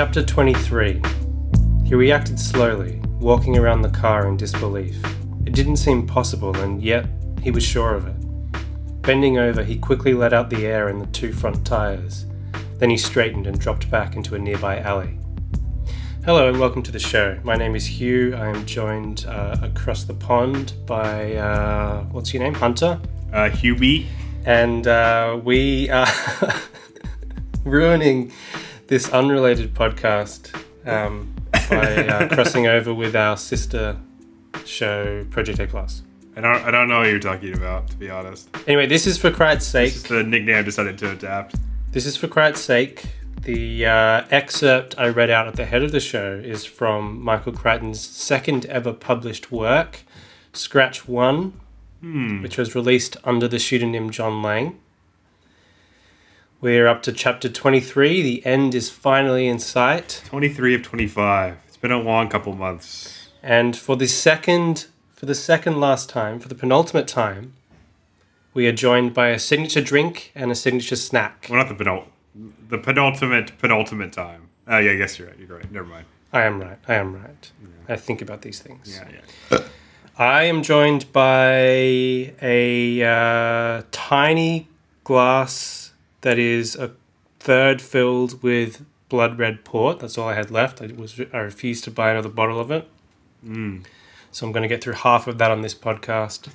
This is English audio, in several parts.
Chapter 23. He reacted slowly, walking around the car in disbelief. It didn't seem possible, and yet he was sure of it. Bending over, he quickly let out the air in the two front tires. Then he straightened and dropped back into a nearby alley. Hello and welcome to the show. My name is Hugh. I am joined uh, across the pond by, uh, what's your name? Hunter? Uh, Hubie. and uh, we are ruining this unrelated podcast um, by uh, crossing over with our sister show Project A Plus. I don't, I don't know what you're talking about, to be honest. Anyway, this is for Christ's sake. This is the nickname I decided to adapt. This is for Christ's sake. The uh, excerpt I read out at the head of the show is from Michael Crichton's second ever published work, Scratch One, which was released under the pseudonym John Lange. We're up to chapter 23. The end is finally in sight. 23 of 25. It's been a long couple months. And for the second for the second last time, for the penultimate time, we are joined by a signature drink and a signature snack. Well, not the penult, the penultimate, penultimate time. Oh, yeah, I guess you're right. You're right. Never mind. I am right. I am right. I think about these things. Yeah, yeah. I am joined by a uh, tiny glass that is a third filled with blood red port. That's all I had left. I was I refused to buy another bottle of it. So I'm going to get through half of that on this podcast,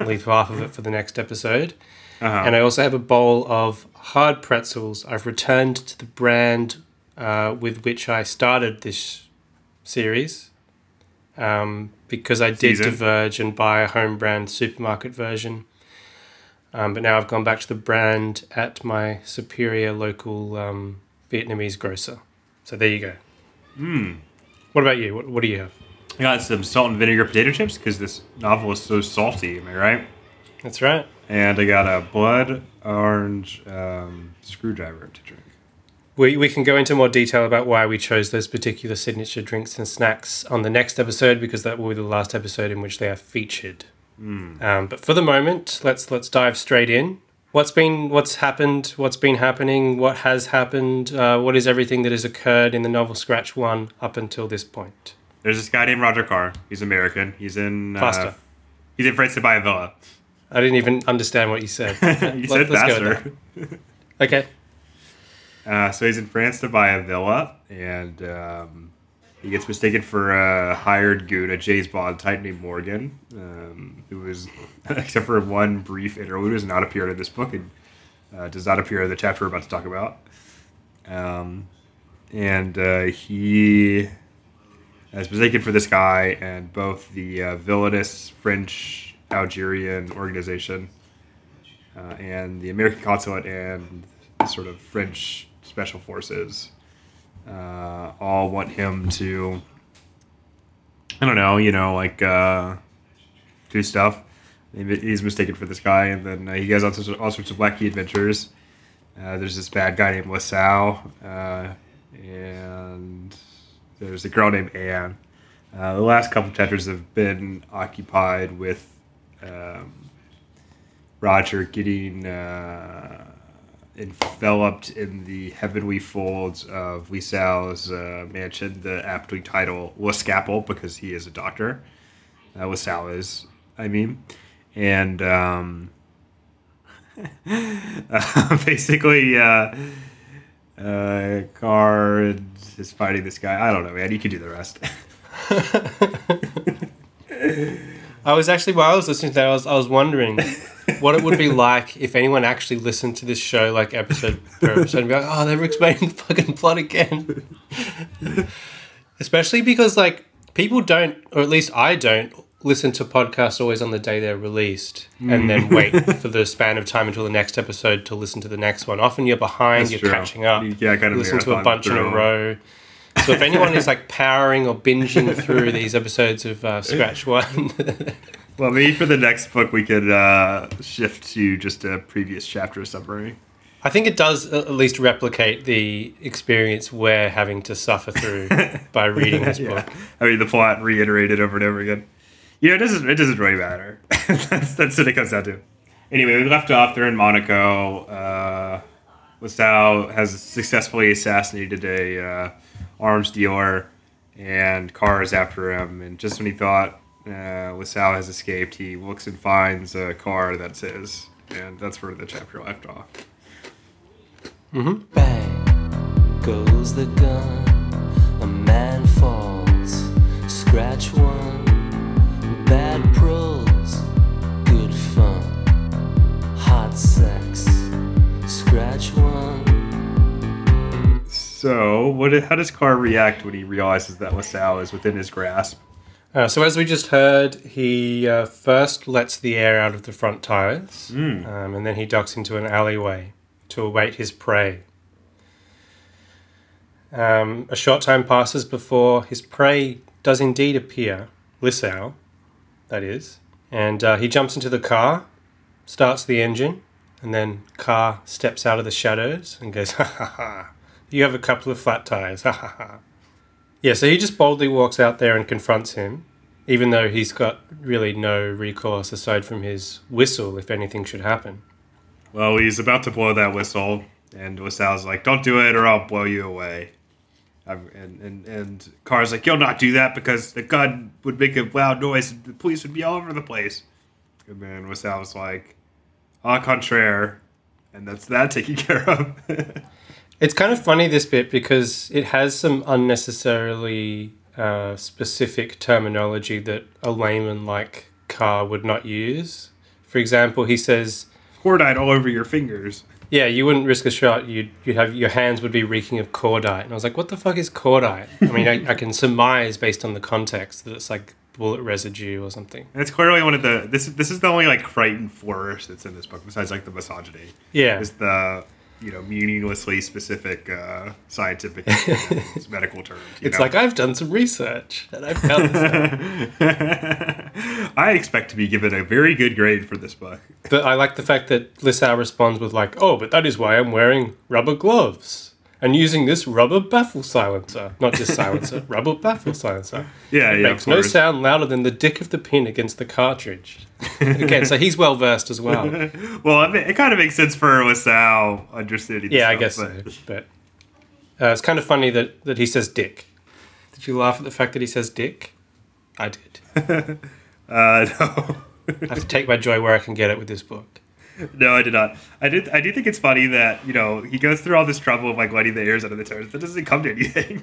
leave half of it for the next episode. Uh-huh. And I also have a bowl of hard pretzels. I've returned to the brand uh, with which I started this series um, because I did Season. diverge and buy a home brand supermarket version. Um, but now I've gone back to the brand at my superior local um, Vietnamese grocer. So there you go. Hmm. What about you? What, what do you have? I got some salt and vinegar potato chips because this novel is so salty. Am I right? That's right. And I got a blood orange um, screwdriver to drink. We, we can go into more detail about why we chose those particular signature drinks and snacks on the next episode because that will be the last episode in which they are featured. Um, but for the moment, let's let's dive straight in. What's been what's happened? What's been happening? What has happened? Uh, what is everything that has occurred in the novel Scratch One up until this point? There's this guy named Roger Carr. He's American. He's in. Uh, Faster. he's in France to buy a villa. I didn't even understand what you said. you said Let- let's faster. Okay. Uh, so he's in France to buy a villa, and um, he gets mistaken for a hired goon, a James Bond type named Morgan, um, who is, except for one brief interlude, has not appeared in this book and uh, does not appear in the chapter we're about to talk about. Um, and uh, he is mistaken for this guy, and both the uh, villainous French Algerian organization uh, and the American consulate and sort of French special forces uh, all want him to, I don't know, you know, like uh, do stuff. He's mistaken for this guy, and then uh, he goes on all sorts of wacky adventures. Uh, there's this bad guy named LaSalle, uh, and there's a girl named Anne. Uh, the last couple chapters have been occupied with um, Roger getting uh, enveloped in the heavenly folds of LaSalle's uh, mansion, the aptly titled LaScapel, because he is a doctor. Uh, LaSalle is, I mean. And um, basically, uh, uh, is fighting this guy. I don't know, man. You can do the rest. I was actually while I was listening to that, I was, I was wondering what it would be like if anyone actually listened to this show like episode per episode and be like, oh, they're explaining the fucking plot again. Especially because like people don't, or at least I don't, listen to podcasts always on the day they're released and then mm. wait for the span of time until the next episode to listen to the next one. Often you're behind, That's you're true. catching up. Yeah, kind of listen to a marathon bunch in a row. So if anyone is like powering or binging through these episodes of uh, Scratch One, Well, maybe for the next book we could uh, shift to just a previous chapter summary. I think it does at least replicate the experience we're having to suffer through by reading this Yeah. book. I mean, the plot reiterated over and over again. You know, it doesn't. It doesn't really matter. that's, that's what it comes down to. Anyway, we left off. They're in Monaco. Uh, has successfully assassinated a uh, arms dealer, and Carr is after him. And just when he thought uh, LaSalle has escaped, he looks and finds a car that's his, and that's where the chapter left off. Bang goes the gun. A man falls. Scratch one. What? How does Carr react when he realizes that LaSalle is within his grasp? Uh, so as we just heard, he uh, first lets the air out of the front tires, Hmm. um, and then he ducks into an alleyway to await his prey. Um, a short time passes before his prey does indeed appear, Lissau, that is, and uh, he jumps into the car, starts the engine, and then Carr steps out of the shadows and goes, ha ha ha, you have a couple of flat tires, ha ha ha. Yeah, so he just boldly walks out there and confronts him, even though he's got really no recourse aside from his whistle if anything should happen. Well, he's about to blow that whistle, and LaSalle's like, "Don't do it, or I'll blow you away." And and and Carr's like, "You'll not do that because the gun would make a loud noise, and the police would be all over the place." And then LaSalle's like, "Au contraire," and that's that taken care of. It's kind of funny this bit because it has some unnecessarily uh, specific terminology that a layman like Carr would not use. For example, he says, Cordite all over your fingers. "Yeah, you wouldn't risk a shot. You'd you'd have your hands would be reeking of cordite." And I was like, "What the fuck is cordite?" I mean, I, I can surmise based on the context that it's like bullet residue or something. And it's clearly one of the this this is the only like Crichton flourish that's in this book besides like the misogyny. Yeah, Is the you know meaninglessly specific uh, scientific medical terms. you it's know? like I've done some research and I've found this. I expect to be given a very good grade for this book. But I like the fact that Lissau responds with like, "Oh, but that is why I'm wearing rubber gloves and using this rubber baffle silencer, not just silencer, rubber baffle silencer. Yeah, It yeah, makes no sound louder than the dick of the pin against the cartridge." Again, so he's well versed as well. Well, I mean, it kind of makes sense for LaSalle understanding. Yeah, I guess but- so. But uh, it's kind of funny that that he says dick. Did you laugh at the fact that he says dick? I did. Uh, no, I have to take my joy where I can get it with this book. No, I did not. I did. I do think it's funny that you know he goes through all this trouble of like letting the airs out of the tires, That doesn't come to anything.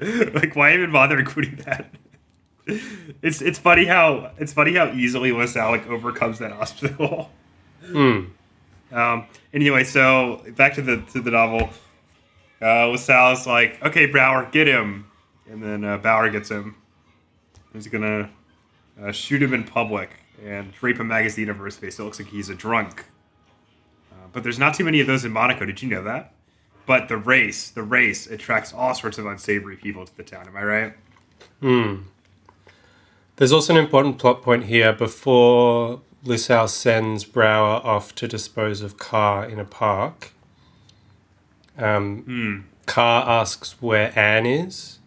like, why even bother including that? It's it's funny how it's funny how easily LaSalle like overcomes that obstacle. Hmm. Um, anyway, so back to the to the novel. Uh, LaSalle's like, okay, Bauer, get him, and then uh, Bauer gets him. He's gonna uh, shoot him in public and drape a magazine over his face. So it looks like he's a drunk. Uh, but there's not too many of those in Monaco. Did you know that? But the race, the race attracts all sorts of unsavory people to the town. Am I right? Hmm. There's also an important plot point here before Lissau sends Brower off to dispose of Carr in a park. Um, Carr asks where Anne is,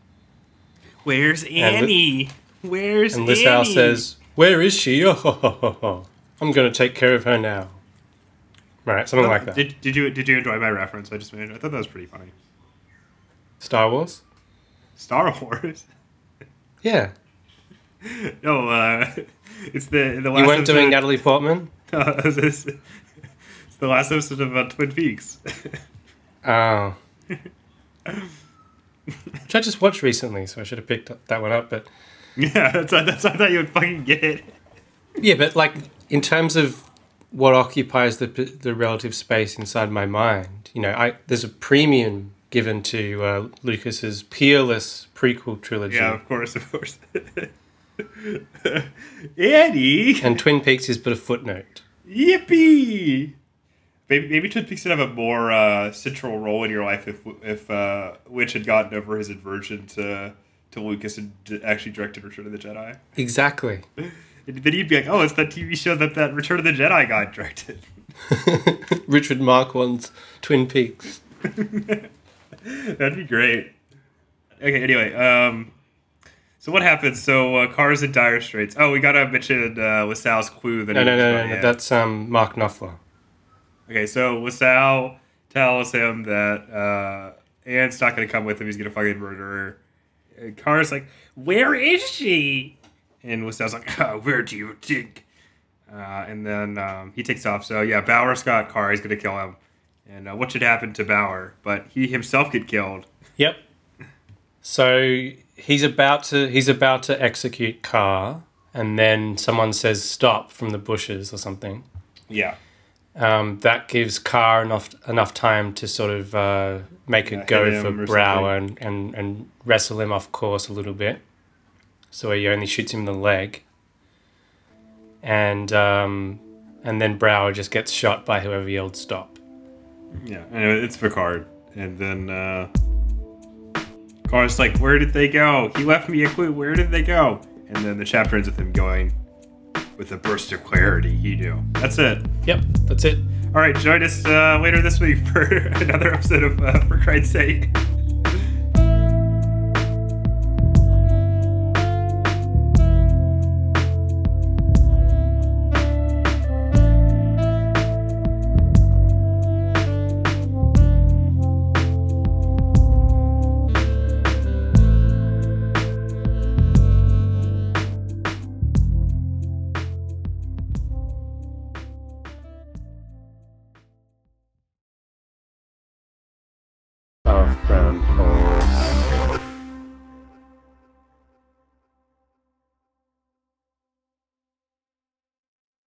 Where's Annie? Where's Annie? and Lissau says, "Where is she? Oh, I'm going to take care of her now." Right, something like that. Did, did you did you enjoy my reference? I just made. I thought that was pretty funny. Star Wars. Star Wars. Yeah, No, uh, it's the the last. you weren't doing Natalie Portman. it's, it's the last episode of uh, Twin Peaks. Oh. Which I just watched recently, so I should have picked that one up. But Yeah, that's that's I thought you would fucking get it. Yeah, but like in terms of what occupies the the relative space inside my mind, you know, I there's a premium given to uh, Lucas's peerless prequel trilogy, Yeah, of course, of course. Annie, and Twin Peaks is but a footnote. yippee! Maybe, maybe Twin Peaks would have a more uh, central role in your life if if uh, Lynch had gotten over his aversion to to Lucas actually directed Return of the Jedi. Exactly. Then you'd be like, oh, it's that TV show that that Return of the Jedi guy directed. Richard Marquand's Twin Peaks. That'd be great. Okay, anyway, um, so what happens? So uh, Carr's in dire straits. Oh, we gotta mention uh, LaSalle's clue. That No, no, no, no, no. That's um, Mark Knopfler. Okay, so LaSalle tells him that uh, Anne's not gonna come with him. He's gonna fucking murder her. And Carr's like, "Where is she?" And LaSalle's like, oh, "Where do you think?" Uh, and then um, he takes off. So yeah, Bauer's got Carr. He's gonna kill him. And uh, what should happen to Bauer? But he himself get killed. Yep. So he's about to he's about to execute Carr, and then someone says stop from the bushes or something. Yeah. Um, that gives Carr enough enough time to sort of uh, make Yeah, a go for Brower and, and, and wrestle him off course a little bit. So he only shoots him in the leg. And um, and then Brower just gets shot by whoever yelled stop. Yeah, anyway, it's Picard. And then uh Carr's like, Where did they go? He left me a clue. Where did they go? And then the chapter ends with him going, With a burst of clarity, he knew. That's it. Yep, that's it. All right, join us uh, later this week for another episode of uh, For Christ's Sake.